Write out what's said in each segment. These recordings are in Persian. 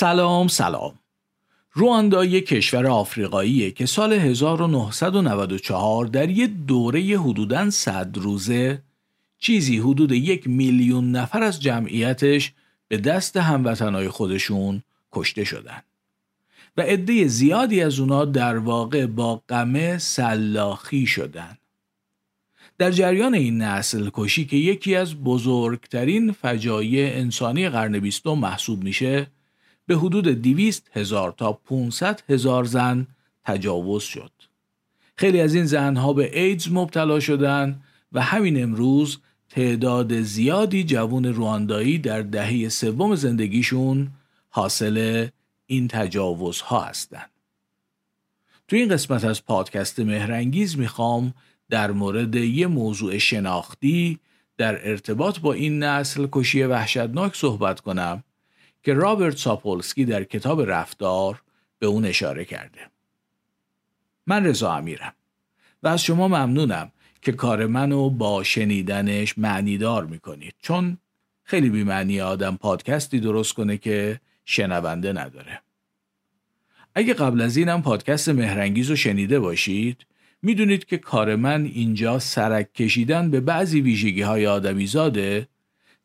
سلام سلام. رواندا یک کشور آفریقاییه که سال 1994 در یک دوره حدوداً صد روزه چیزی حدود یک میلیون نفر از جمعیتش به دست هموطنهای خودشون کشته شدن. و عده زیادی از اونا در واقع با قمه سلاخی شدن. در جریان این نسل کشی که یکی از بزرگترین فجایع انسانی قرن بیستم محسوب میشه به حدود 200 هزار تا 500 هزار زن تجاوز شد. خیلی از این زنها به ایدز مبتلا شدن و همین امروز تعداد زیادی جوان رواندایی در دهه سوم زندگیشون حاصل این تجاوزها هستند. تو این قسمت از پادکست مهرنگیز می‌خوام در مورد یه موضوع شناختی در ارتباط با این نسل کشی وحشتناک صحبت کنم که رابرت ساپولسکی در کتاب رفتار به اون اشاره کرده. من رضا امیرم و از شما ممنونم که کار منو با شنیدنش معنیدار می‌کنید چون خیلی بیمعنی آدم پادکستی درست کنه که شنونده نداره. اگه قبل از اینم پادکست مهرنگیز رو شنیده باشید می‌دونید که کار من اینجا سرک کشیدن به بعضی ویژگی های آدمی زاده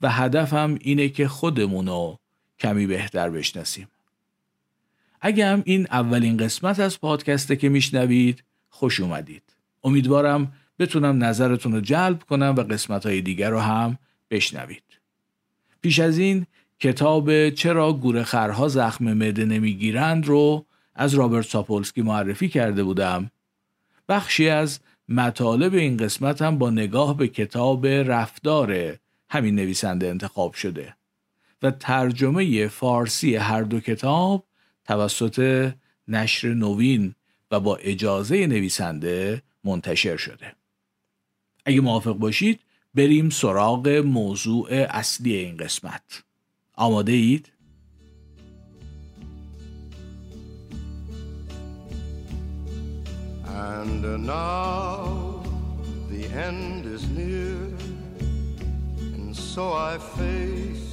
و هدفم اینه که خودمونو کمی بهتر بشناسیم. اگه هم این اولین قسمت از پادکسته که میشنوید خوش اومدید. امیدوارم بتونم نظرتون رو جلب کنم و قسمت های دیگر رو هم بشنوید. پیش از این کتاب چرا گورخرها زخم مده نمی‌گیرند رو از رابرت ساپولسکی معرفی کرده بودم. بخشی از مطالب این قسمت هم با نگاه به کتاب رفتار همین نویسنده انتخاب شده. و ترجمه فارسی هر دو کتاب توسط نشر نوین و با اجازه نویسنده منتشر شده. اگه موافق باشید بریم سراغ موضوع اصلی این قسمت. آماده اید؟ And now the end is near, and so I face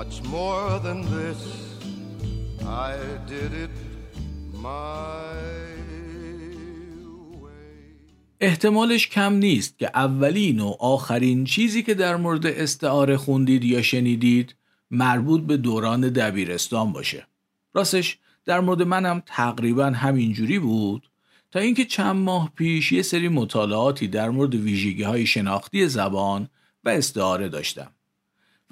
much more than this. I did it my احتمالش کم نیست که اولین و آخرین چیزی که در مورد استعاره خوندید یا شنیدید مربوط به دوران دبیرستان باشه. راستش در مورد منم تقریبا همینجوری بود تا اینکه چند ماه پیش یه سری مطالعاتی در مورد ویژگی های شناختی زبان و استعاره داشتم.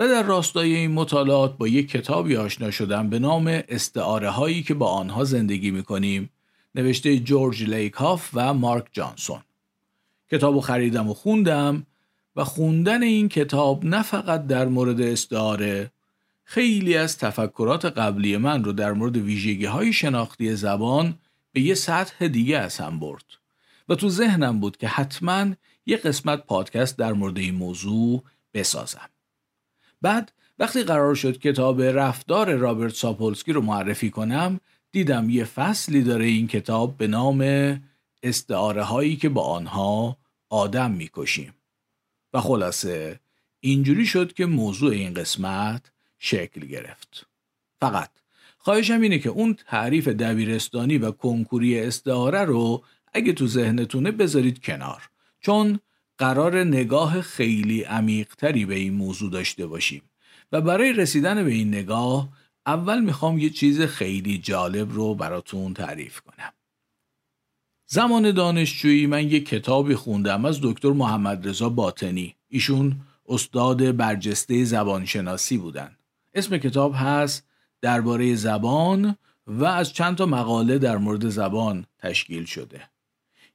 در راستای این مطالعات با یک کتابی آشنا شدم به نام استعاره هایی که با آنها زندگی می کنیم نوشته جورج لیکاف و مارک جانسون. کتابو خریدم و خوندم و خوندن این کتاب نه فقط در مورد استعاره خیلی از تفکرات قبلی من رو در مورد ویژگی های شناختی زبان به یه سطح دیگه از هم برد و تو ذهنم بود که حتما یه قسمت پادکست در مورد این موضوع بسازم. بعد وقتی قرار شد کتاب رفتار رابرت ساپولسکی رو معرفی کنم دیدم یه فصلی داره این کتاب به نام استعاره هایی که با آنها آدم می‌کشیم. و خلاصه اینجوری شد که موضوع این قسمت شکل گرفت. فقط خواهشم اینه که اون تعریف دبیرستانی و کنکوری استعاره رو اگه تو ذهنتونه بذارید کنار. چون قرار نگاه خیلی عمیقتری به این موضوع داشته باشیم. و برای رسیدن به این نگاه اول می‌خوام یه چیز خیلی جالب رو براتون تعریف کنم. زمان دانشجویی من یه کتابی خوندم از دکتر محمد رضا باطنی. ایشون استاد برجسته زبانشناسی بودن. اسم کتاب هست درباره زبان و از چند تا مقاله در مورد زبان تشکیل شده.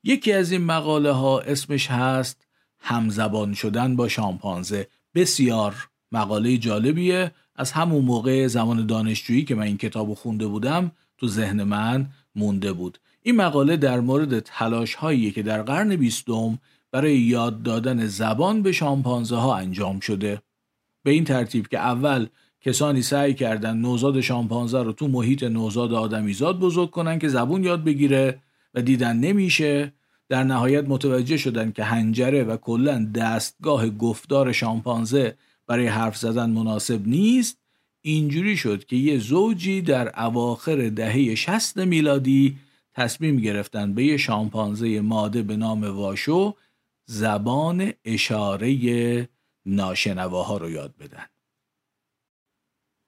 یکی از این مقاله ها اسمش هست همزبان شدن با شامپانزه. بسیار مقاله جالبیه. از همون موقع زمان دانشجویی که من این کتاب خونده بودم تو ذهن من مونده بود. این مقاله در مورد تلاش هایی که در قرن بیستم برای یاد دادن زبان به شامپانزه ها انجام شده. به این ترتیب که اول کسانی سعی کردن نوزاد شامپانزه رو تو محیط نوزاد آدمیزاد بزرگ کنن که زبون یاد بگیره و دیدن نمیشه در نهایت متوجه شدن که هنجره و کلا دستگاه گفتار شامپانزه برای حرف زدن مناسب نیست اینجوری شد که یه زوجی در اواخر دهه 60 میلادی تصمیم گرفتن به یه شامپانزه ماده به نام واشو زبان اشاره ناشنواها رو یاد بدن.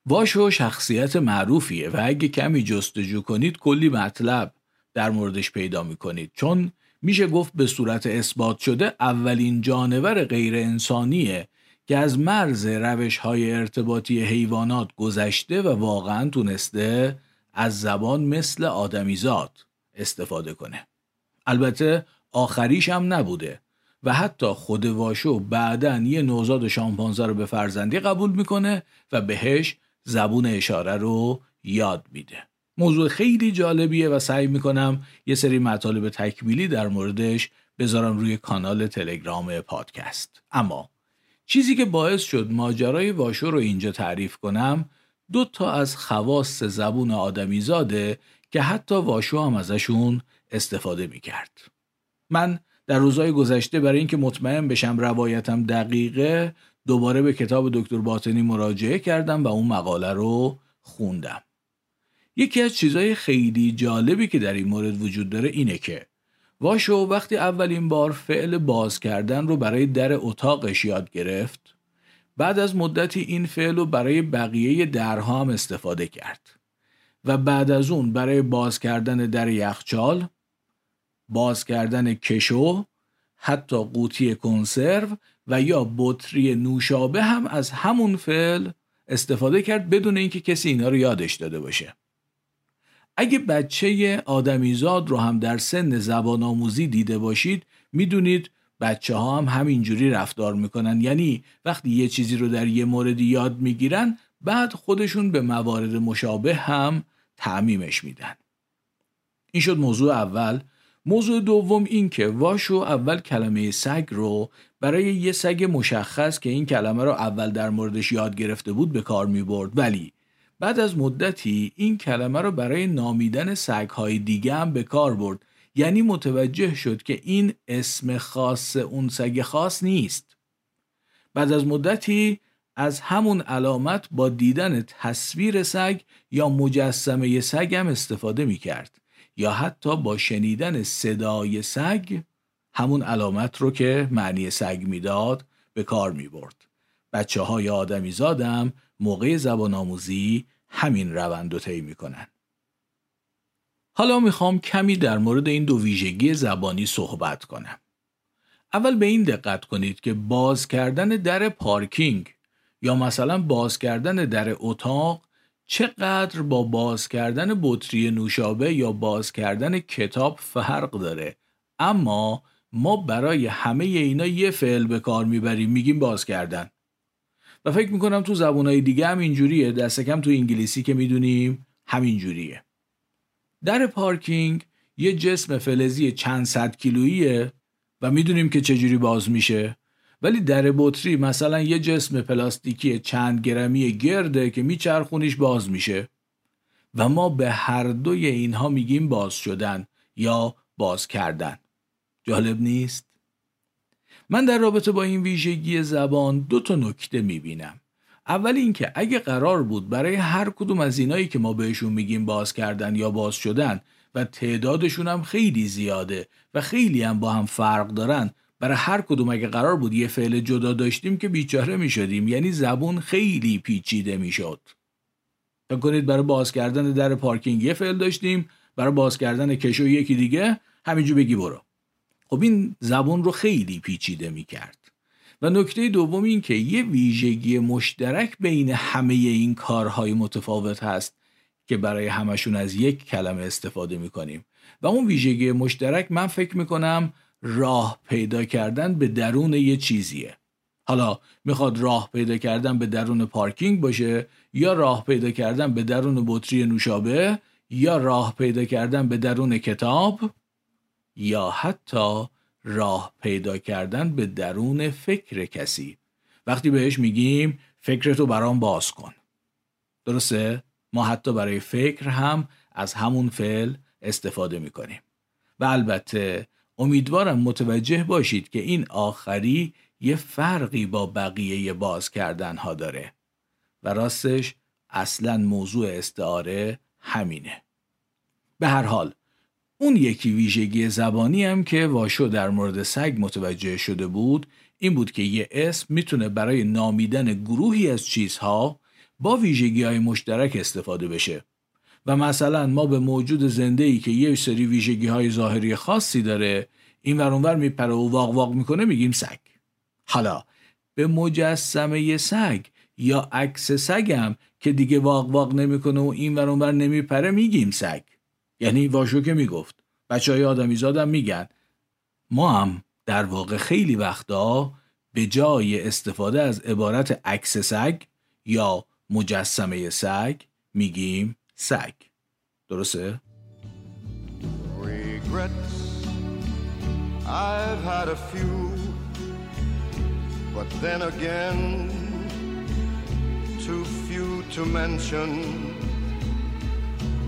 واشو شخصیت معروفیه و اگه کمی جستجو کنید کلی مطلب در موردش پیدا می‌کنید چون میشه گفت به صورت اثبات شده اولین جانور غیر انسانیه که از مرز روش های ارتباطی حیوانات گذشته و واقعا تونسته از زبان مثل آدمیزاد استفاده کنه. البته آخریش هم نبوده و حتی خود واشو بعدا یه نوزاد شامپانزه رو به فرزندی قبول می‌کنه و بهش زبون اشاره رو یاد میده. موضوع خیلی جالبیه و سعی می‌کنم یه سری مطالب تکمیلی در موردش بذارم روی کانال تلگرام پادکست. اما چیزی که باعث شد ماجرای واشو رو اینجا تعریف کنم دو تا از خواست زبون آدمیزاده که حتی واشو هم ازشون استفاده می‌کرد. من در روزهای گذشته برای اینکه مطمئن بشم روایتم دقیقه دوباره به کتاب دکتر باطنی مراجعه کردم و اون مقاله رو خوندم. یکی از چیزهای خیلی جالبی که در این مورد وجود داره اینه که واشو وقتی اولین بار فعل باز کردن رو برای در اتاقش یاد گرفت بعد از مدتی این فعل رو برای بقیه درها هم استفاده کرد و بعد از اون برای باز کردن در یخچال باز کردن کشو حتی قوطی کنسرو و یا بطری نوشابه هم از همون فعل استفاده کرد بدون اینکه کسی اینا رو یادش داده باشه. اگه بچه آدمیزاد رو هم در سن زبان آموزی دیده باشید می‌دونید بچه ها هم همینجوری رفتار می‌کنن. یعنی وقتی یه چیزی رو در یه موردی یاد می‌گیرن بعد خودشون به موارد مشابه هم تعمیمش میدن. این شد موضوع اول. موضوع دوم این که واشو اول کلمه سگ رو برای یه سگ مشخص که این کلمه رو اول در موردش یاد گرفته بود به کار می برد ولی بعد از مدتی این کلمه رو برای نامیدن سگهای دیگه هم به کار برد. یعنی متوجه شد که این اسم خاص اون سگ خاص نیست. بعد از مدتی از همون علامت با دیدن تصویر سگ یا مجسمه سگ هم استفاده می کرد یا حتی با شنیدن صدای سگ همون علامت رو که معنی سگ می‌داد به کار می برد. بچه های آدمی زادم موقع زبان آموزی همین روند رو طی می‌کنن. حالا می‌خوام کمی در مورد این دو ویژگی زبانی صحبت کنم. اول به این دقت کنید که باز کردن در پارکینگ یا مثلا باز کردن در اتاق چقدر با باز کردن بطری نوشابه یا باز کردن کتاب فرق داره اما ما برای همه اینا یه فعل به کار می‌بریم میگیم باز کردن و فکر می‌کنم تو زبونهای دیگه هم اینجوریه. دست کم تو انگلیسی که می‌دونیم همینجوریه. در پارکینگ یه جسم فلزی چند صد کیلوییه و می‌دونیم که چجوری باز میشه. ولی در بطری مثلا یه جسم پلاستیکی چند گرمی گرده که میچرخونیش باز میشه. و ما به هر دوی اینها میگیم باز شدن یا باز کردن. جالب نیست؟ من در رابطه با این ویژگی زبان دو تا نکته می‌بینم. اول اینکه اگه قرار بود برای هر کدوم از اینایی که ما بهشون میگیم باز کردن یا باز شدن و تعدادشون هم خیلی زیاده و خیلی هم با هم فرق دارن برای هر کدوم اگه قرار بود یه فعل جدا داشتیم که بیچاره می شدیم یعنی زبون خیلی پیچیده می شد تا کنید برای باز کردن در پارکینگ یه فعل داشتیم برای باز کردن کشو یکی دیگه همینجور بگی برو. خب این زبون رو خیلی پیچیده می کرد و نکته دوم این که یه ویژگی مشترک بین همه این کارهای متفاوت هست که برای همشون از یک کلمه استفاده می کنیم و اون ویژگی مشترک من فکر می کنم راه پیدا کردن به درون یه چیزیه. حالا می‌خواد راه پیدا کردن به درون پارکینگ باشه یا راه پیدا کردن به درون بطری نوشابه یا راه پیدا کردن به درون کتاب یا حتی راه پیدا کردن به درون فکر کسی. وقتی بهش میگیم فکرتو برام باز کن. درسته؟ ما حتی برای فکر هم از همون فعل استفاده می‌کنیم. و البته امیدوارم متوجه باشید که این آخری یه فرقی با بقیه باز کردن ها داره. و راستش اصلا موضوع استعاره همینه. به هر حال اون یکی ویژگی زبانی هم که واشو در مورد سگ متوجه شده بود این بود که یه اسم می‌تونه برای نامیدن گروهی از چیزها با ویژگی های مشترک استفاده بشه. و مثلا ما به موجود زنده ای که یه سری ویژگی های ظاهری خاصی داره این ورانور میپره و واق واق می‌کنه میگیم سگ. حالا به مجسمه سگ یا عکس سگم که دیگه واق واق نمی‌کنه و این ورانور نمیپره میگیم سگ. یعنی واشو که می‌گفت. بچه های آدمی زادم میگن. ما هم در واقع خیلی وقتا به جای استفاده از عبارت عکس سگ یا مجسمه سگ میگیم سگ. درسته؟ I've had a few But then again Too few to mention.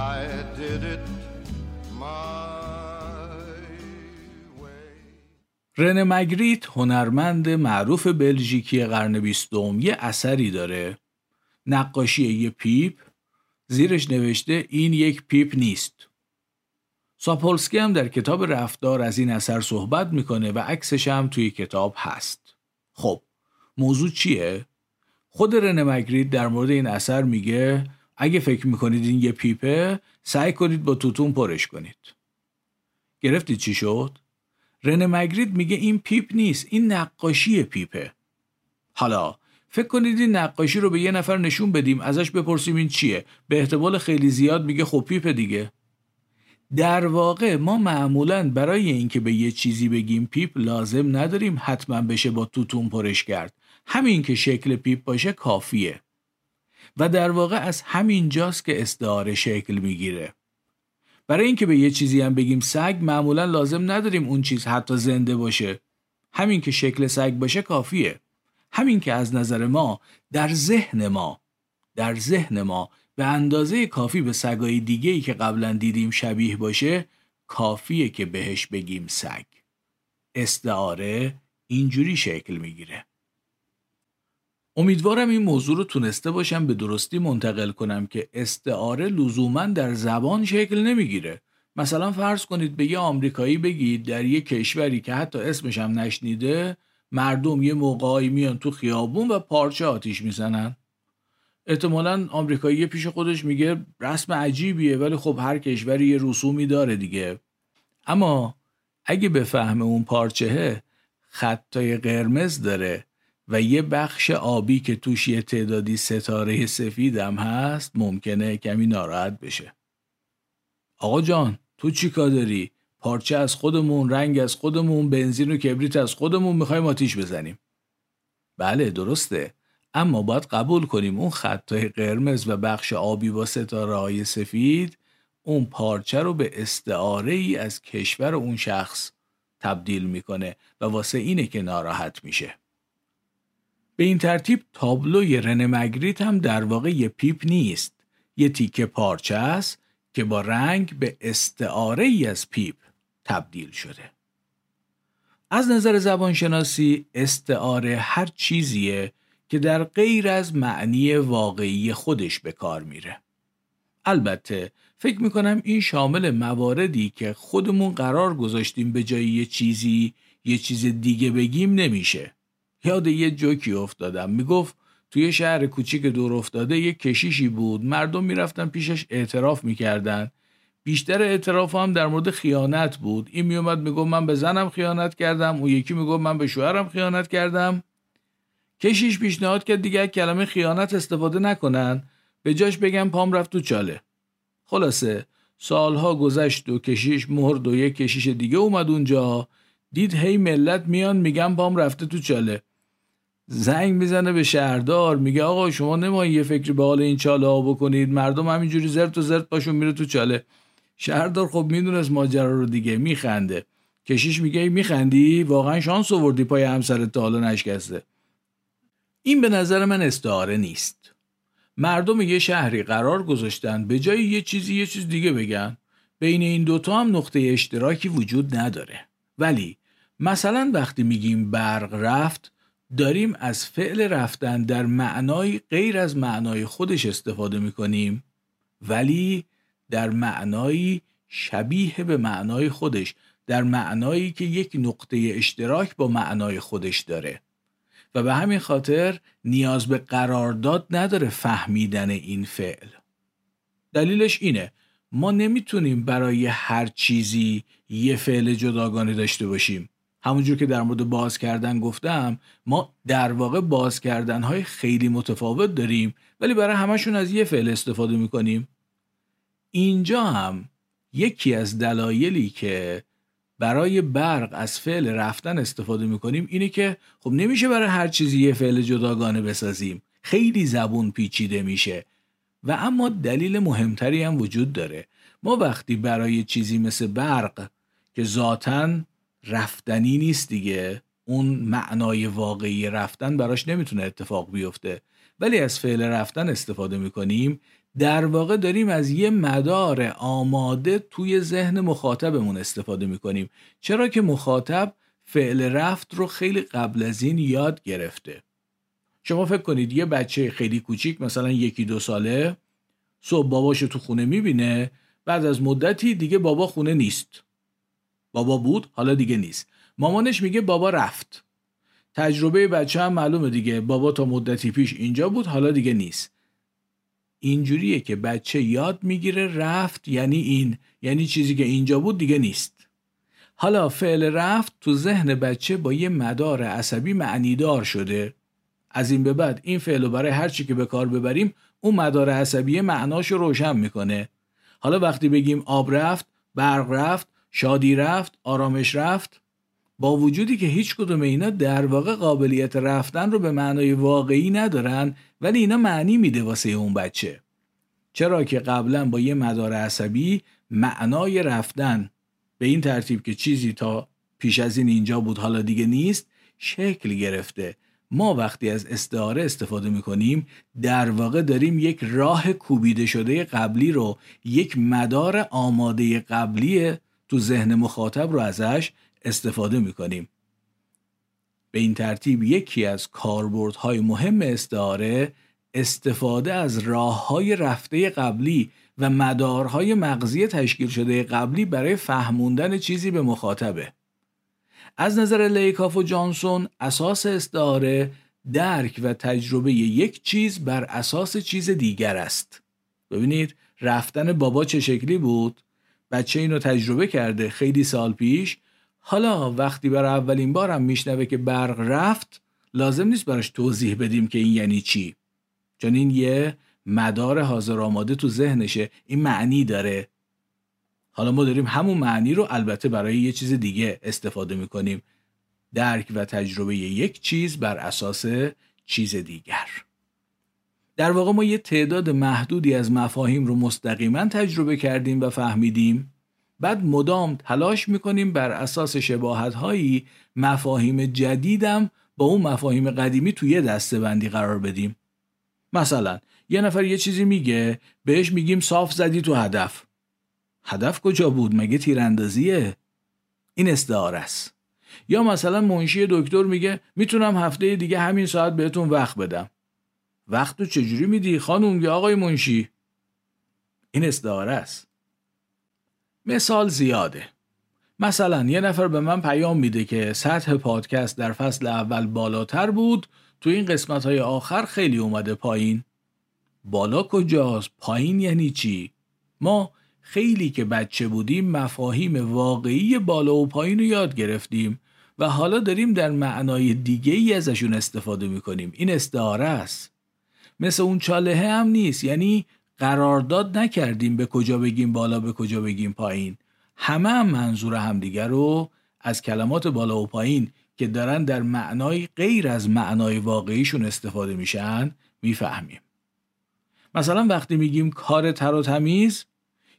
I did it my way. رنه مگریت هنرمند معروف بلژیکی قرن بیستم یه اثری داره نقاشی یه پیپ زیرش نوشته این یک پیپ نیست ساپولسکی هم در کتاب رفتار از این اثر صحبت می‌کنه و عکسش هم توی کتاب هست خب موضوع چیه؟ خود رنه مگریت در مورد این اثر میگه اگه فکر می‌کنید این یه پیپه سعی کنید با توتون پرش کنید. گرفتید چی شد؟ رنه مگریت میگه این پیپ نیست این نقاشی پیپه. حالا فکر کنید این نقاشی رو به یه نفر نشون بدیم ازش بپرسیم این چیه؟ به احتمال خیلی زیاد میگه خب پیپ دیگه. در واقع ما معمولا برای اینکه به یه چیزی بگیم پیپ لازم نداریم حتما بشه با توتون پرش کرد. همین که شکل پیپ باشه کافیه. و در واقع از همین جاست که استعاره شکل می‌گیره. برای اینکه به یه چیزی هم بگیم سگ معمولا لازم نداریم اون چیز حتی زنده باشه. همین که شکل سگ باشه کافیه. همین که از نظر ما در ذهن ما در ذهن ما به اندازه کافی به سگای دیگه ای که قبلا دیدیم شبیه باشه کافیه که بهش بگیم سگ. استعاره اینجوری شکل می‌گیره. امیدوارم این موضوع رو تونسته باشم به درستی منتقل کنم که استعاره لزوما در زبان شکل نمی‌گیره. مثلا فرض کنید به یه آمریکایی بگید در یه کشوری که حتی اسمش هم نشنیده مردم یه موقعی میان تو خیابون و پارچه آتیش می‌زنن. احتمالا آمریکایی پیش خودش میگه رسم عجیبیه ولی خب هر کشوری یه رسومی داره دیگه. اما اگه به فهم اون پارچهه خطای قرمز داره. و یه بخش آبی که توش یه تعدادی ستاره سفیدم هست ممکنه کمی ناراحت بشه آقا جان تو چی کار داری؟ پارچه از خودمون، رنگ از خودمون، بنزین و کبریت از خودمون می‌خوایم آتیش بزنیم. بله درسته. اما باید قبول کنیم اون خطای قرمز و بخش آبی با ستاره های سفید اون پارچه رو به استعاره ای از کشور اون شخص تبدیل می‌کنه و واسه اینه که ناراحت میشه. به این ترتیب تابلوی رن مگریت هم در واقع یه پیپ نیست. یه تیکه پارچه است که با رنگ به استعاره ای از پیپ تبدیل شده. از نظر زبانشناسی استعاره هر چیزیه که در غیر از معنی واقعی خودش به کار میره. البته فکر می‌کنم این شامل مواردی که خودمون قرار گذاشتیم به جای یه چیزی یه چیز دیگه بگیم نمیشه. یاد یه جوکی افتادم. می‌گفت توی شهر کوچیک دور افتاده یه کشیشی بود. مردم می‌رفتن پیشش اعتراف می‌کردن. بیشتر اعتراف هم در مورد خیانت بود. این میومد می‌گفت من به زنم خیانت کردم. اون یکی می‌گفت من به شوهرم خیانت کردم. کشیش پیشنهاد کرد دیگه کلمه خیانت استفاده نکنن به جاش بگم پام رفت تو چاله. خلاصه سالها گذشت و کشیش مرد و یک کشیش دیگه اومد اونجا. دید هی ملت میان میگن پام رفته تو چاله. زنگ می‌زنه به شهردار میگه آقا شما نمایی یه فکری به حال این چاله ها بکنید. مردم همینجوری زرت و زرت پاشون میره تو چاله. شهردار خب می‌دونست ماجرا رو دیگه میخنده. کشیش میگه میخندی؟ واقعا شانس آوردی پای همسرت تا حالا نشکسته. این به نظر من استعاره نیست. مردم یه شهری قرار گذاشتن به جای یه چیزی یه چیز دیگه بگن. بین این دوتا هم نقطه اشتراکی وجود نداره. ولی مثلا وقتی میگیم برق رفت داریم از فعل رفتن در معنای غیر از معنای خودش استفاده می‌کنیم ولی در معنایی شبیه به معنای خودش در معنایی که یک نقطه اشتراک با معنای خودش داره. و به همین خاطر نیاز به قرارداد نداره فهمیدن این فعل. دلیلش اینه ما نمی‌تونیم برای هر چیزی یه فعل جداگانه داشته باشیم. همونجور که در مورد باز کردن گفتم ما در واقع باز کردن های خیلی متفاوت داریم ولی برای همشون از یه فعل استفاده می‌کنیم. اینجا هم یکی از دلایلی که برای برق از فعل رفتن استفاده می‌کنیم اینه که خب نمیشه برای هر چیزی یه فعل جداگانه بسازیم. خیلی زبون پیچیده میشه. و اما دلیل مهمتری هم وجود داره. ما وقتی برای چیزی مثل برق که ذاتا رفتنی نیست دیگه. اون معنای واقعی رفتن براش نمی‌تونه اتفاق بیفته. ولی از فعل رفتن استفاده می‌کنیم. در واقع داریم از یه مدار آماده توی ذهن مخاطبمون استفاده می‌کنیم. چرا که مخاطب فعل رفت رو خیلی قبل از این یاد گرفته. شما فکر کنید یه بچه خیلی کوچیک مثلا یکی دو ساله صبح باباشو تو خونه می‌بینه بعد از مدتی دیگه بابا خونه نیست. بابا بود؟ حالا دیگه نیست. مامانش میگه بابا رفت. تجربه بچه هم معلومه دیگه. بابا تا مدتی پیش اینجا بود حالا دیگه نیست. اینجوریه که بچه یاد می‌گیره رفت یعنی این. یعنی چیزی که اینجا بود دیگه نیست. حالا فعل رفت تو ذهن بچه با یه مدار عصبی معنیدار شده. از این به بعد این فعل رو برای هر چی که به کار ببریم اون مدار عصبی معناش رو روشن می‌کنه. حالا وقتی بگیم آب رفت برق رفت شادی رفت آرامش رفت. با وجودی که هیچ کدوم اینا در واقع قابلیت رفتن رو به معنای واقعی ندارن ولی اینا معنی میده واسه اون بچه. چرا که قبلا با یه مدار عصبی معنای رفتن به این ترتیب که چیزی تا پیش از این اینجا بود حالا دیگه نیست شکل گرفته. ما وقتی از استعاره استفاده می‌کنیم در واقع داریم یک راه کوبیده شده قبلی رو یک مدار آماده قبلی تو ذهن مخاطب رو ازش استفاده می‌کنیم. به این ترتیب یکی از کاربردهای مهم استعاره استفاده از راه های رفته قبلی و مدارهای مغزی تشکیل شده قبلی برای فهموندن چیزی به مخاطبه. از نظر لیکاف و جانسون اساس استعاره درک و تجربه یک چیز بر اساس چیز دیگر است. ببینید رفتن بابا چه شکلی بود؟ بچه اینو تجربه کرده خیلی سال پیش. حالا وقتی برای اولین بارم میشنوه که برق رفت لازم نیست براش توضیح بدیم که این یعنی چی. چون این یه مدار حاضر آماده تو ذهنشه. این معنی داره. حالا ما داریم همون معنی رو البته برای یه چیز دیگه استفاده می‌کنیم. درک و تجربه یک چیز بر اساس چیز دیگر. در واقع ما یه تعداد محدودی از مفاهیم رو مستقیما تجربه کردیم و فهمیدیم. بعد مدام تلاش می‌کنیم بر اساس شباهت هایی مفاهیم جدیدم با اون مفاهیم قدیمی توی یه دسته بندی قرار بدیم. مثلا یه نفر یه چیزی میگه بهش میگیم صاف زدی تو هدف. هدف کجا بود؟ مگه تیراندازیه؟ این استعاره است. یا مثلا منشی دکتر میگه می‌تونم هفته دیگه همین ساعت بهتون وقت بدم. وقت تو چجوری میدی خانوم یا آقای منشی؟ این استعاره است. مثال زیاده. مثلا یه نفر به من پیام میده که سطح پادکست در فصل اول بالاتر بود تو این قسمت های آخر خیلی اومده پایین. بالا کجاست؟ پایین یعنی چی؟ ما خیلی که بچه بودیم مفاهیم واقعی بالا و پایین رو یاد گرفتیم و حالا داریم در معنای دیگه ای ازشون استفاده می‌کنیم. این استعاره است. مثل اون چالهه هم نیست. یعنی قرارداد نکردیم به کجا بگیم بالا به کجا بگیم پایین. همه هم منظور همدیگر رو از کلمات بالا و پایین که دارن در معنای غیر از معنای واقعیشون استفاده میشن می‌فهمیم. مثلا وقتی میگیم کار تر و تمیز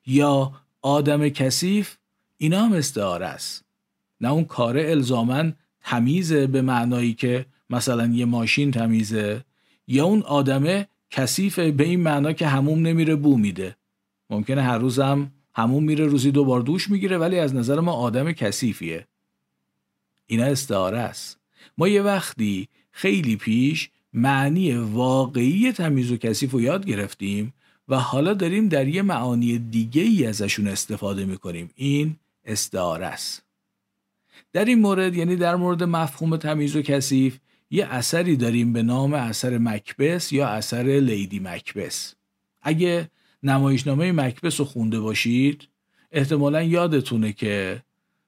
یا آدم کثیف اینا هم استعاره است. نه اون کار الزامن تمیزه به معنایی که مثلا یه ماشین تمیزه یا اون آدمه کثیفه به این معنا که هموم نمیره بو میده. ممکنه هر روزم همون میره روزی دو بار دوش می‌گیره ولی از نظر ما آدم کثیفیه. اینا استعاره است. ما یه وقتی خیلی پیش معنی واقعی تمیز و کثیف رو یاد گرفتیم و حالا داریم در یه معانی دیگه ای ازشون استفاده می‌کنیم. این استعاره است. در این مورد یعنی در مورد مفهوم تمیز و کثیف یه اثری داریم به نام اثر مکبس یا اثر لیدی مکبس اگه نمایشنامه مکبس رو خونده باشید احتمالا یادتونه که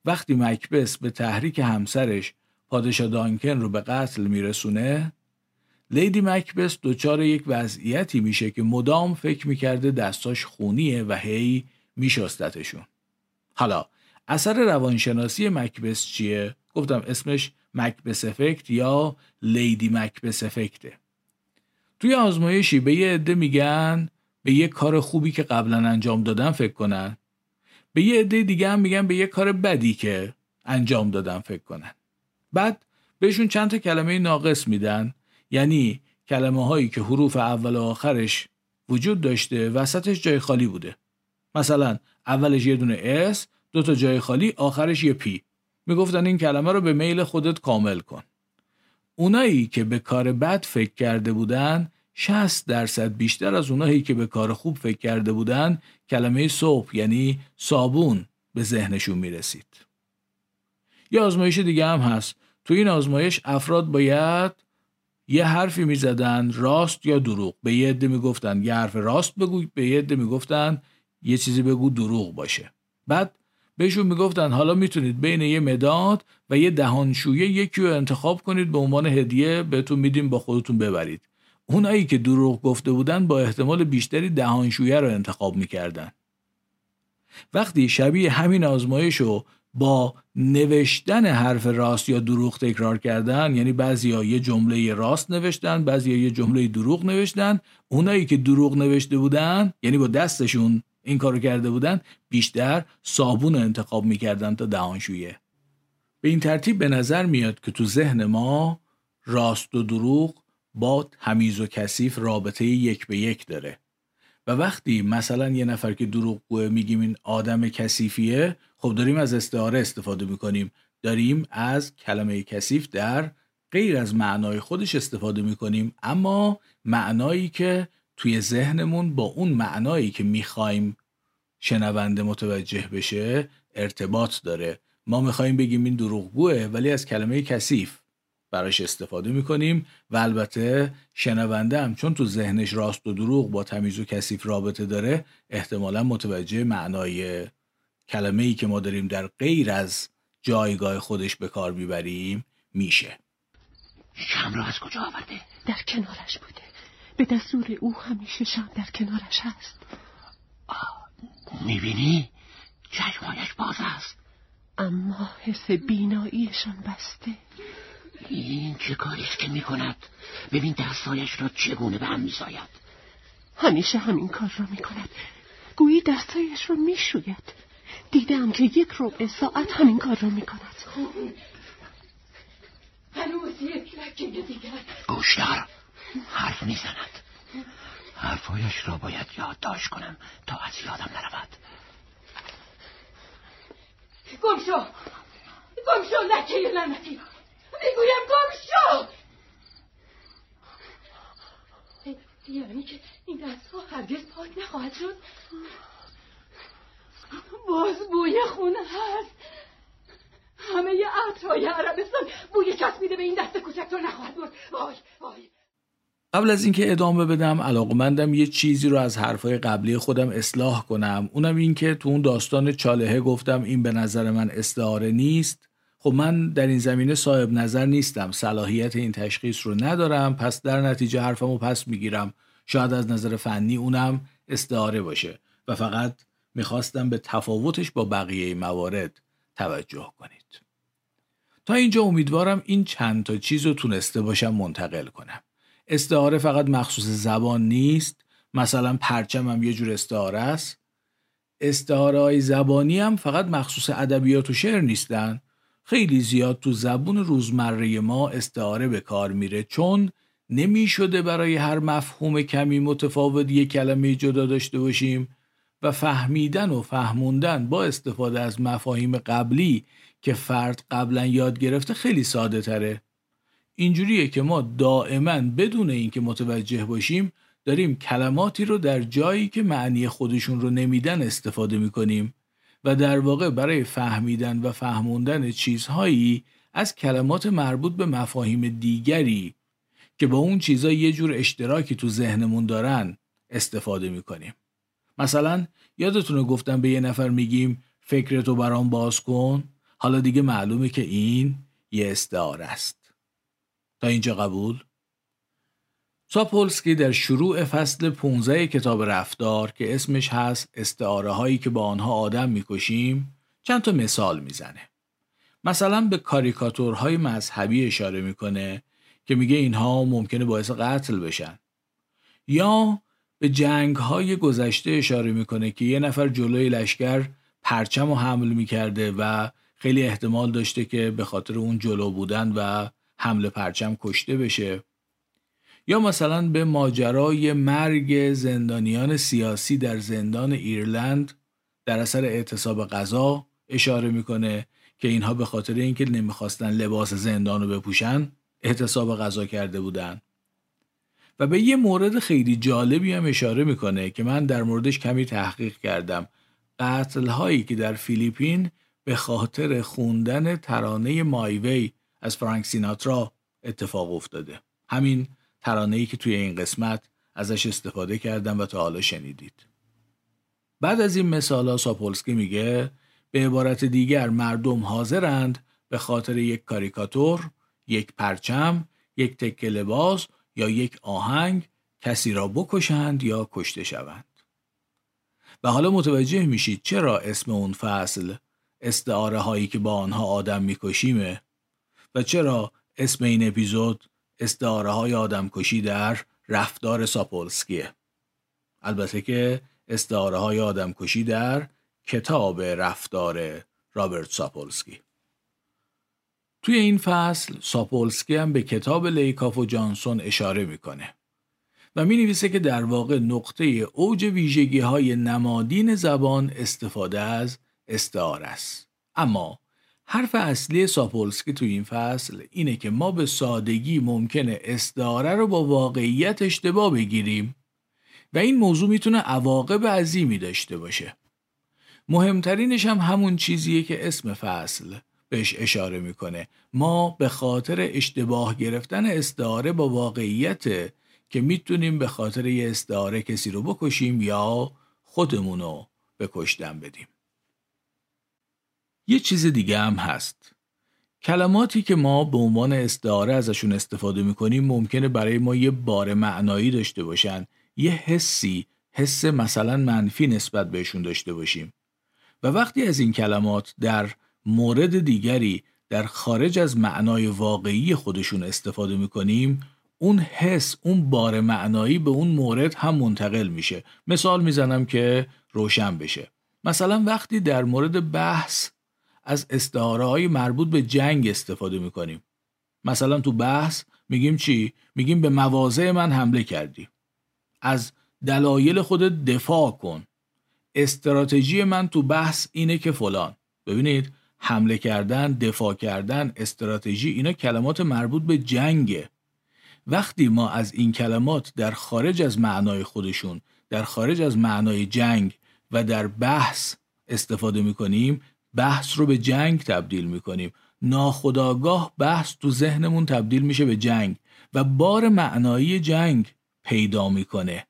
وقتی مکبس به تحریک همسرش پادشاه دانکن رو به قتل میرسونه لیدی مکبس دچار یک وضعیتی میشه که مدام فکر می‌کرده دستاش خونیه و هی میشستتشون حالا اثر روانشناسی مکبس چیه؟ گفتم اسمش مکبس افکت یا Lady Macbeth effect ه توی آزمایشی به یه عده میگن به یه کار خوبی که قبلا انجام دادن فکر کنن. به یه عده دیگه هم میگن به یه کار بدی که انجام دادن فکر کنن. بعد بهشون چند تا کلمه ناقص میدن. یعنی کلمه هایی که حروف اول و آخرش وجود داشته وسطش جای خالی بوده. مثلا اولش یه دونه S دو تا جای خالی آخرش یه P می‌گفتن این کلمه رو به میل خودت کامل کن اونایی که به کار بد فکر کرده بودن 60 درصد بیشتر از اونایی که به کار خوب فکر کرده بودن کلمه صبح یعنی صابون به ذهنشون می‌رسید. یه آزمایش دیگه هم هست. تو این آزمایش افراد باید یه حرفی می‌زدن راست یا دروغ به یه عده می‌گفتن یه حرف راست بگو به یه عده می‌گفتن یه چیزی بگو دروغ باشه بعد بهشون می‌گفتن حالا می‌تونید بین یه مداد و یه دهانشویه یکی رو انتخاب کنید به عنوان هدیه بهتون میدیم با خودتون ببرید. اونایی که دروغ گفته بودن با احتمال بیشتری دهانشویه رو انتخاب می‌کردن. وقتی شبیه همین آزمایش رو با نوشتن حرف راست یا دروغ تکرار کردن یعنی بعضیا یه جمله راست نوشتن بعضیا یه جمله دروغ نوشتن اونایی که دروغ نوشته بودن یعنی با دستشون این کارو کرده بودن بیشتر صابون انتخاب می‌کردن تا دهانشویه. به این ترتیب به نظر میاد که تو ذهن ما راست و دروغ با تمیز و کثیف رابطه یک به یک داره. و وقتی مثلا یه نفر که دروغگوه میگیم این آدم کثیفیه خب داریم از استعاره استفاده می‌کنیم. داریم از کلمه کثیف در غیر از معنای خودش استفاده می‌کنیم. اما معنایی که توی ذهنمون با اون معنایی که می‌خوایم شنونده متوجه بشه ارتباط داره. ما می‌خوایم بگیم این دروغگوه ولی از کلمه کثیف براش استفاده می‌کنیم و البته شنونده هم چون تو ذهنش راست و دروغ با تمیز و کثیف رابطه داره احتمالا متوجه معنای کلمه ای که ما داریم در غیر از جایگاه خودش به کار می‌بریم میشه. شم را از کجا آورده؟ در کنارش بوده. به دستور او همیشه شم در کنارش هست. می‌بینی؟ چشمایش باز است. اما حس بیناییشان بسته. این چه کاریست که می‌کند؟ ببین دستایش را چگونه به هم میساید همیشه همین کار را می‌کند. گویی دستایش را می‌شوید. دیدم که یک ربع ساعت همین کار را می‌کند. هنوز یک لکه دیگر. گوشدار. حرف می‌زند. حرفایش را باید یادداشت کنم تا از یادم نرود. گم شو گم شو لکه لعنتی! می‌گویم گم شو یعنی که این دستها هرگز پاک نخواهد شد؟ باز بوی خونه هست. صحرای عربستان بوی چسبیده به این دست کوچک تو نخواهد بود وای وای. قبل از اینکه ادامه بدم علاقمندم یه چیزی رو از حرفای قبلی خودم اصلاح کنم. اونم این که تو اون داستان چالهه گفتم این به نظر من استعاره نیست. خب من در این زمینه صاحب نظر نیستم. صلاحیت این تشخیص رو ندارم. پس در نتیجه حرفمو پس می‌گیرم. شاید از نظر فنی اونم استعاره باشه. و فقط می‌خواستم به تفاوتش با بقیه موارد توجه کنید. تا اینجا امیدوارم این چند تا چیز رو تونسته باشم منتقل کنم. استعاره فقط مخصوص زبان نیست. مثلا پرچم هم یه جور استعاره است. استعاره های زبانی هم فقط مخصوص ادبیات و شعر نیستن. خیلی زیاد تو زبون روزمره ما استعاره به کار میره چون نمی شده برای هر مفهوم کمی متفاوت یک کلمه جدا داشته باشیم و فهمیدن و فهموندن با استفاده از مفاهیم قبلی که فرد قبلا یاد گرفته خیلی ساده تره. اینجوریه که ما دائما بدون اینکه متوجه باشیم داریم کلماتی رو در جایی که معنی خودشون رو نمیدن استفاده می‌کنیم و در واقع برای فهمیدن و فهموندن چیزهایی از کلمات مربوط به مفاهیم دیگری که با اون چیزا یه جور اشتراکی تو ذهنمون دارن استفاده می‌کنیم. مثلا یادتونه گفتم به یه نفر میگیم فکرتو برام باز کن حالا دیگه معلومه که این یه استعاره است. تا اینجا قبول؟ ساپولسکی در شروع فصل 15 کتاب رفتار که اسمش هست استعاره هایی که با آنها آدم می‌کشیم چند تا مثال می‌زنه. مثلا به کاریکاتورهای مذهبی اشاره می‌کنه که میگه اینها ممکنه باعث قتل بشن. یا به جنگ های گذشته اشاره می‌کنه که یه نفر جلوی لشکر پرچم و حمل می‌کرده و خیلی احتمال داشته که به خاطر اون جلو بودن و حمل پرچم کشته بشه. یا مثلا به ماجرای مرگ زندانیان سیاسی در زندان ایرلند در اثر اعتصاب غذا اشاره می‌کنه که اینها به خاطر اینکه نمی‌خواستن لباس زندان رو بپوشن اعتصاب غذا کرده بودن. و به یه مورد خیلی جالبی هم اشاره می‌کنه که من در موردش کمی تحقیق کردم. قتل هایی که در فیلیپین به خاطر خوندن ترانه مایوی از فرانک سیناترا اتفاق افتاده همین ترانه ای که توی این قسمت ازش استفاده کردم و تا حالا شنیدید بعد از این مثال ها ساپولسکی میگه به عبارت دیگر مردم حاضرند به خاطر یک کاریکاتور، یک پرچم، یک تکه لباس یا یک آهنگ کسی را بکشند یا کشته شوند. و حالا متوجه میشید چرا اسم اون فصل استعاره هایی که با آنها آدم میکشیمه و چرا اسم این اپیزود استعاره های آدم کشی در رفتار ساپولسکیه؟ البته که استعاره های آدم کشی در کتاب رفتار رابرت ساپولسکی. توی این فصل ساپولسکی هم به کتاب لیکاف و جانسون اشاره می‌کنه و می نویسه که در واقع نقطه اوج ویژگی های نمادین زبان استفاده از استعاره است. اما حرف اصلی ساپولسکی تو این فصل اینه که ما به سادگی ممکنه استعاره رو با واقعیت اشتباه بگیریم و این موضوع می‌تونه عواقب عظیمی داشته باشه. مهمترینش هم همون چیزیه که اسم فصل بهش اشاره می‌کنه. ما به خاطر اشتباه گرفتن استعاره با واقعیت که می‌تونیم به خاطر یه استعاره کسی رو بکشیم یا خودمونو به کشتن بدیم. یه چیز دیگه هم هست. کلماتی که ما به عنوان استعاره ازشون استفاده می‌کنیم ممکنه برای ما یه بار معنایی داشته باشن یه حسی حس مثلا منفی نسبت بهشون داشته باشیم. و وقتی از این کلمات در مورد دیگری در خارج از معنای واقعی خودشون استفاده می‌کنیم اون حس اون بار معنایی به اون مورد هم منتقل میشه. مثال می‌زنم که روشن بشه. مثلا وقتی در مورد بحث از استعاره های مربوط به جنگ استفاده می‌کنیم. مثلا تو بحث میگیم چی؟ میگیم به مواضع من حمله کردی. از دلایل خودت دفاع کن. استراتژی من تو بحث اینه که فلان. ببینید حمله کردن دفاع کردن استراتژی اینا کلمات مربوط به جنگه. وقتی ما از این کلمات در خارج از معنای خودشون در خارج از معنای جنگ و در بحث استفاده می‌کنیم بحث رو به جنگ تبدیل می‌کنیم. ناخداگاه بحث تو ذهنمون تبدیل میشه به جنگ و بار معنایی جنگ پیدا می‌کنه.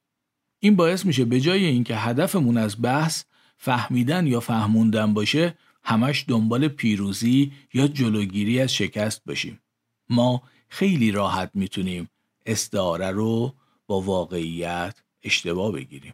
این باعث میشه به جای اینکه هدفمون از بحث فهمیدن یا فهموندن باشه همش دنبال پیروزی یا جلوگیری از شکست باشیم. ما خیلی راحت می‌تونیم استعاره رو با واقعیت اشتباه بگیریم.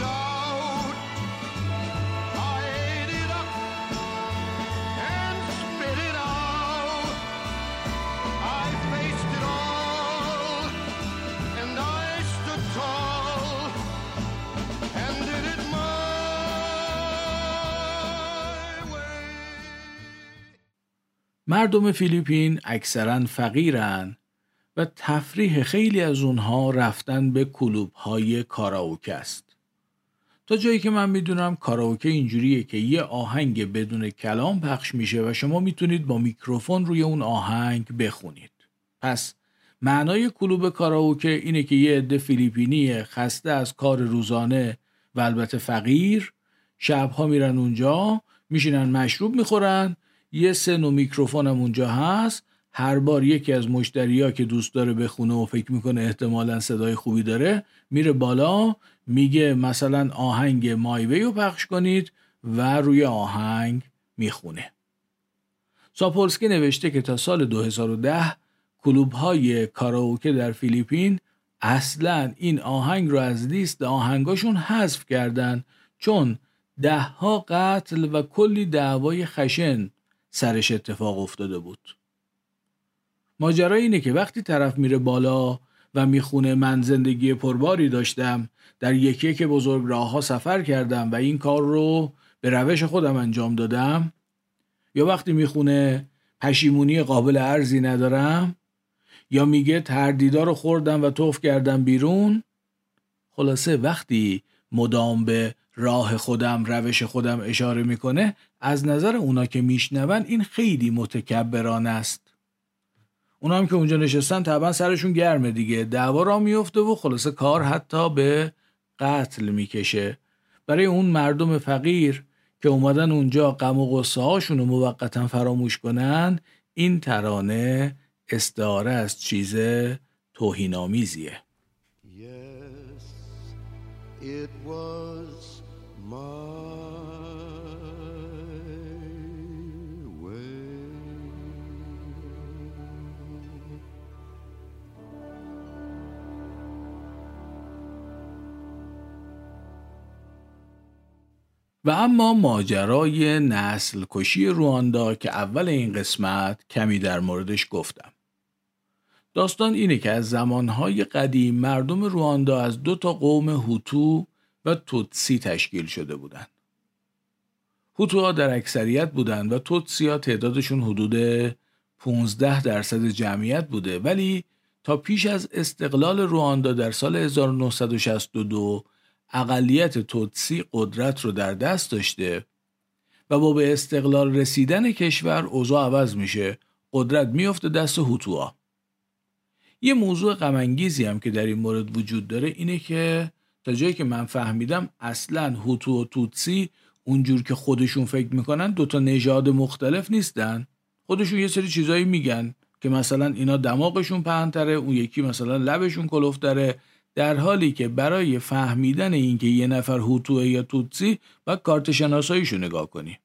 مردم فیلیپین اکثرا فقیرن و تفریح خیلی از اونها رفتن به کلوب های کاراوکه است. تا جایی که من می‌دونم کاراوکه اینجوریه که یه آهنگ بدون کلام پخش میشه و شما می‌تونید با میکروفون روی اون آهنگ بخونید. پس معنای کلوب کاراوکه اینه که یه عده فیلیپینی خسته از کار روزانه و البته فقیر شبها میرن اونجا میشینن مشروب می‌خورن یه سن و میکروفون هم اونجا هست. هر بار یکی از مشتریا که دوست داره بخونه و فکر می‌کنه احتمالا صدای خوبی داره میره بالا میگه مثلا آهنگ مایوی رو پخش کنید و روی آهنگ می‌خونه. ساپولسکی نوشته که تا سال 2010 کلوب های کاراوکه در فیلیپین اصلا این آهنگ رو از لیست آهنگاشون حذف کردن چون دهها قتل و کلی دعوای خشن سرش اتفاق افتاده بود. ماجرا اینه که وقتی طرف میره بالا و می‌خونه من زندگی پرباری داشتم در یکی یک بزرگ راه ها سفر کردم و این کار رو به روش خودم انجام دادم یا وقتی می‌خونه پشیمونی قابل ارزی ندارم یا میگه تردیدا رو خوردم و توف کردم بیرون خلاصه وقتی مدام به راه خودم روش خودم اشاره می‌کنه از نظر اونا که میشنون این خیلی متکبران است. اونا هم که اونجا نشستن طبعا سرشون گرمه دیگه. دعوا را میفته و خلاصه کار حتی به قتل می‌کشه. برای اون مردم فقیر که اومدن اونجا غم و غصه هاشون رو موقتا فراموش کنن این ترانه استعاره از چیز توهینآمیزیه. Yes, و اما ماجرای نسل کشی رواندا که اول این قسمت کمی در موردش گفتم. داستان اینه که از زمانهای قدیم مردم رواندا از دو تا قوم هوتو و توتسی تشکیل شده بودند. هوتوها در اکثریت بودند و توتسی ها تعدادشون حدود 15 درصد جمعیت بوده ولی تا پیش از استقلال رواندا در سال 1962 اقلیت توتسی قدرت رو در دست داشته و با به استقلال رسیدن کشور اوضاع عوض میشه. قدرت میفته دست هوتوها یه موضوع غمانگیزی هم که در این مورد وجود داره اینه که تا جایی که من فهمیدم اصلا هوتو و توتسی اونجور که خودشون فکر می‌کنن دوتا نژاد مختلف نیستن. خودشون یه سری چیزایی میگن که مثلا اینا دماغشون پهنتره اون یکی مثلا لبشون کلفتره در حالی که برای فهمیدن اینکه یه نفر هوتوه یا توتسی و کارت شناساییشو نگاه کنی.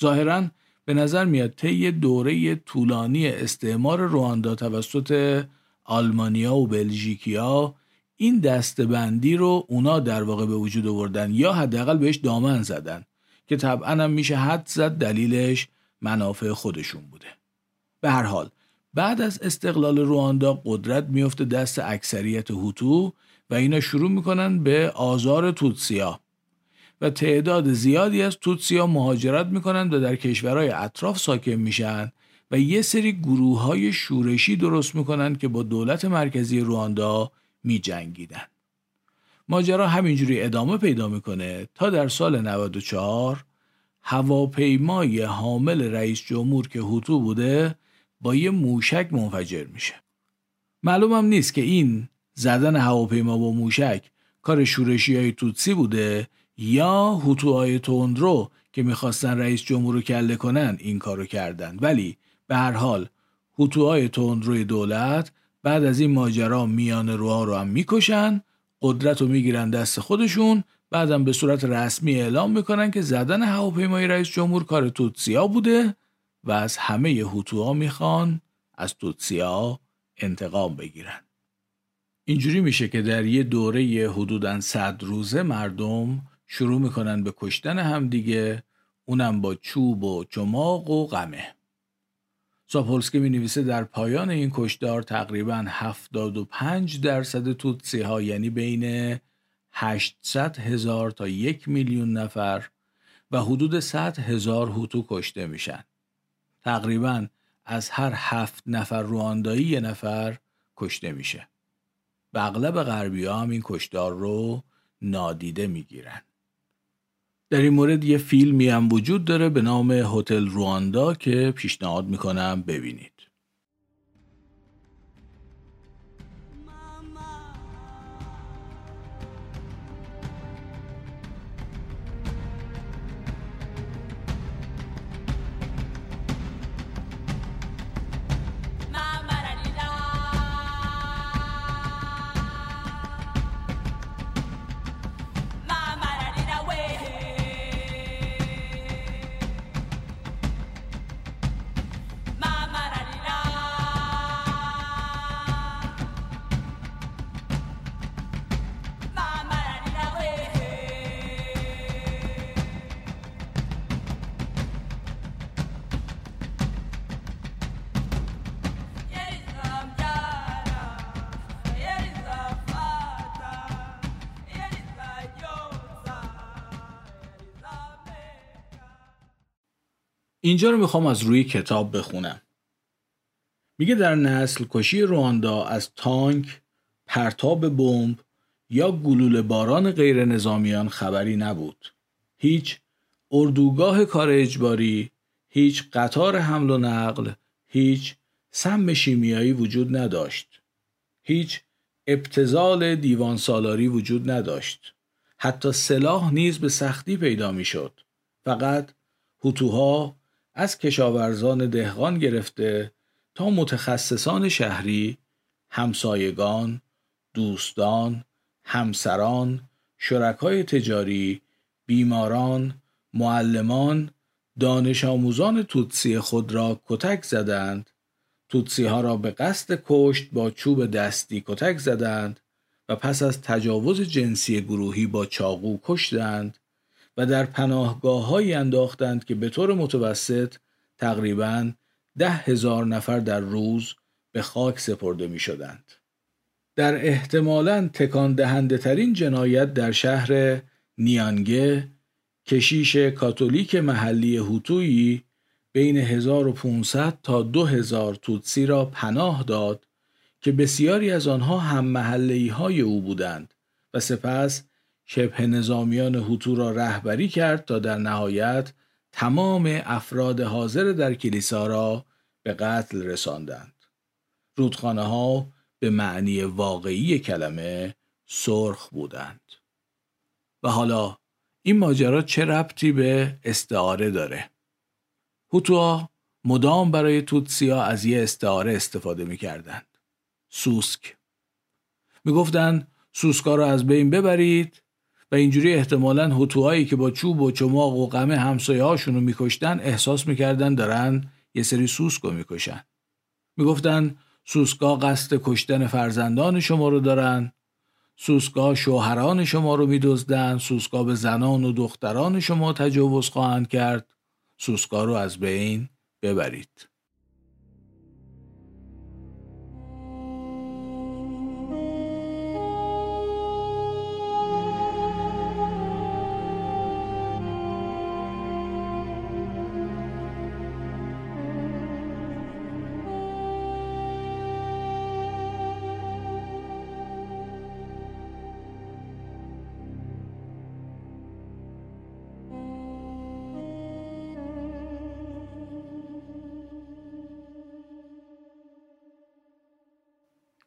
ظاهرا به نظر میاد طی دوره طولانی استعمار رواندا توسط آلمانیا و بلژیکیا این دستبندی رو اونا در واقع به وجود آوردن یا حداقل بهش دامن زدن که طبعا هم میشه حد زد دلیلش منافع خودشون بوده. به هر حال بعد از استقلال رواندا قدرت میفته دست اکثریت هوتو و اینا شروع می‌کنن به آزار توتسیا. و تعداد زیادی از توتسیا مهاجرت می‌کنن و در کشورهای اطراف ساکن میشن و یه سری گروه های شورشی درست می‌کنن که با دولت مرکزی رواندا میجنگیدن. ماجرا همینجوری ادامه پیدا می‌کنه تا در سال 94 هواپیمای حامل رئیس جمهور که هوتو بوده با یه موشک منفجر میشه. معلومم نیست که این زدن هواپیما با موشک کار شورشی های توتسی بوده یا هوتوهای تندرو که می‌خواستن رئیس جمهور رو کله کنن این کارو کردن. ولی به هر حال هوتوهای تندروی دولت بعد از این ماجرا میان روها رو هم می‌کشن قدرت رو می‌گیرن دست خودشون بعدم به صورت رسمی اعلام می‌کنن که زدن هواپیمای رئیس جمهور کار توتسیا بوده. و از همه هوتوها می‌خوان از توتسیا انتقام بگیرن اینجوری میشه که در یه دوره حدوداً صد روزه مردم شروع می‌کنن به کشتن همدیگه اونم با چوب و چماق و غمه ساپولسکی می نویسه در پایان این کشدار تقریبا 75 درصد توتسی ها یعنی بین 800 هزار تا یک میلیون نفر و حدود 100 هزار هوتو کشته میشن. تقریبا از هر هفت نفر رواندایی یه نفر کشته میشه. به اغلب غربی ها هم این کشدار رو نادیده می‌گیرن. در این مورد یه فیلمی هم وجود داره به نام هتل رواندا که پیشنهاد می‌کنم ببینید. اینجا رو می‌خوام از روی کتاب بخونم. میگه در نسل کشی رواندا از تانک، پرتاب بمب یا گلوله باران غیر نظامیان خبری نبود. هیچ اردوگاه کار اجباری، هیچ قطار حمل و نقل، هیچ سم شیمیایی وجود نداشت. هیچ ابتزال دیوان سالاری وجود نداشت. حتی سلاح نیز به سختی پیدا می‌شد. فقط هوتوها از کشاورزان دهقان گرفته تا متخصصان شهری، همسایگان، دوستان، همسران، شرکای تجاری، بیماران، معلمان، دانش آموزان توتسی خود را کتک زدند، توتسی ها را به قصد کشت با چوب دستی کتک زدند و پس از تجاوز جنسی گروهی با چاقو کشتند. و در پناهگاه انداختند که به طور متوسط تقریبا ده هزار نفر در روز به خاک سپرده می شدند. در احتمالا تکان دهنده ترین جنایت در شهر نیانگه کشیش کاتولیک محلی هوتویی بین 1500 تا 2000 توتسی را پناه داد که بسیاری از آنها هم محلی های او بودند و سپس شبه نظامیان هوتو را رهبری کرد تا در نهایت تمام افراد حاضر در کلیسا را به قتل رساندند. رودخانه ها به معنی واقعی کلمه سرخ بودند. و حالا این ماجرا چه ربطی به استعاره داره؟ هوتوها مدام برای توتسیا از یه استعاره استفاده می کردند. سوسک. می گفتند سوسکا را از بین ببرید و اینجوری احتمالا هوتوهایی که با چوب و چماق و غمه همسایه هاشون رو میکشتن احساس می‌کردن دارن یه سری سوسک رو می‌کشن. می‌گفتن سوسکا قصد کشتن فرزندان شما رو دارن سوسکا شوهران شما رو میدزدن سوسکا به زنان و دختران شما تجاوز خواهند کرد سوسکا رو از بین ببرید.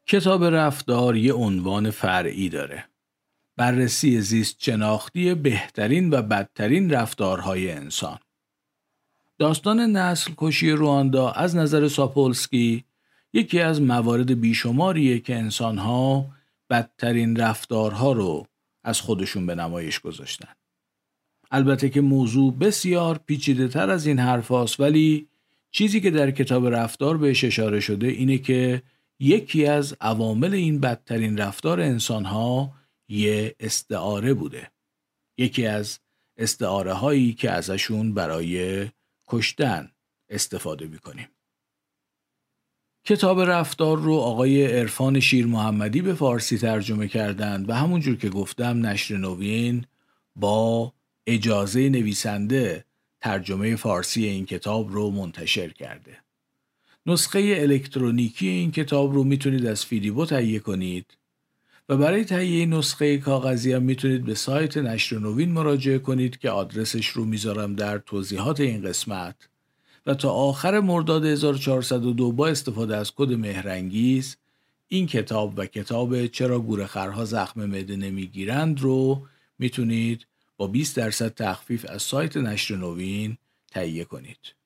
کتاب رفتار یه عنوان فرعی داره. بررسی زیست شناختی بهترین و بدترین رفتارهای انسان. داستان نسل کشی رواندا از نظر ساپولسکی یکی از موارد بیشماریه که انسانها بدترین رفتارها رو از خودشون به نمایش گذاشتن. البته که موضوع بسیار پیچیده تر از این حرف ولی چیزی که در کتاب رفتار بهش اشاره شده اینه که یکی از عوامل این بدترین رفتار انسانها یه استعاره بوده. یکی از استعاره هایی که ازشون برای کشتن استفاده می‌کنیم. کتاب رفتار رو آقای عرفان شیر محمدی به فارسی ترجمه کردند و همونجور که گفتم نشر نوین با اجازه نویسنده ترجمه فارسی این کتاب رو منتشر کرده. نسخه الکترونیکی این کتاب رو می‌تونید از فیدیبو تهیه کنید و برای تهیه نسخه کاغذی هم می‌تونید به سایت نشر نوین مراجعه کنید که آدرسش رو می‌ذارم در توضیحات این قسمت و تا آخر مرداد 1402 با استفاده از کد مهرنگیز این کتاب و کتاب چرا گورخرها زخم معده نمی‌گیرند رو می‌تونید با 20 درصد تخفیف از سایت نشر نوین تهیه کنید.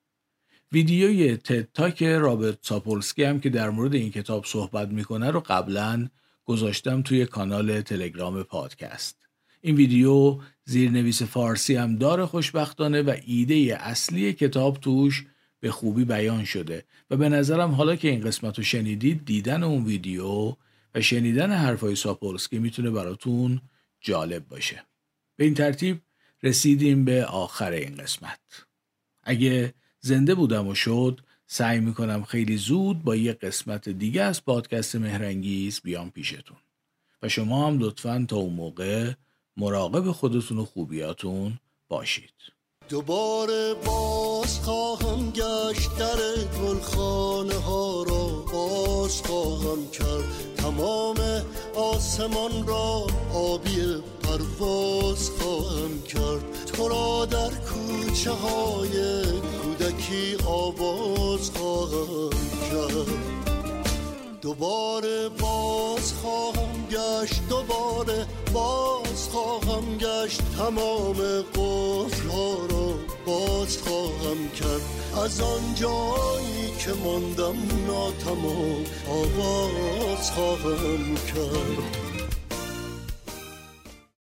ویدیوی تد تاک رابرت ساپولسکی هم که در مورد این کتاب صحبت می‌کنه رو قبلا گذاشتم توی کانال تلگرام پادکست. این ویدیو زیرنویس فارسی هم داره خوشبختانه و ایده اصلی کتاب توش به خوبی بیان شده و به نظرم حالا که این قسمت رو شنیدید دیدن اون ویدیو و شنیدن حرفای ساپولسکی می‌تونه براتون جالب باشه. به این ترتیب رسیدیم به آخر این قسمت. اگه زنده بودم و شد. سعی می‌کنم خیلی زود با یه قسمت دیگه از پادکست مهرنگیز بیام پیشتون. و شما هم لطفا تا اون موقع مراقب خودتون و خوبیاتون باشید. دوباره باز خواهم گشت در گلخانه ها را. باز خواهم کرد تمام آسمان را. آبی پرواز خواهم کرد. تو را در کوچه های کودکی آواز خواهم کرد؟ دوباره باز خواهم گشت دوباره باز خواهم گشت. تمام قفل ها را باز خواهم کرد. از آن جایی که ماندم ناتمام آواز خواهم کرد.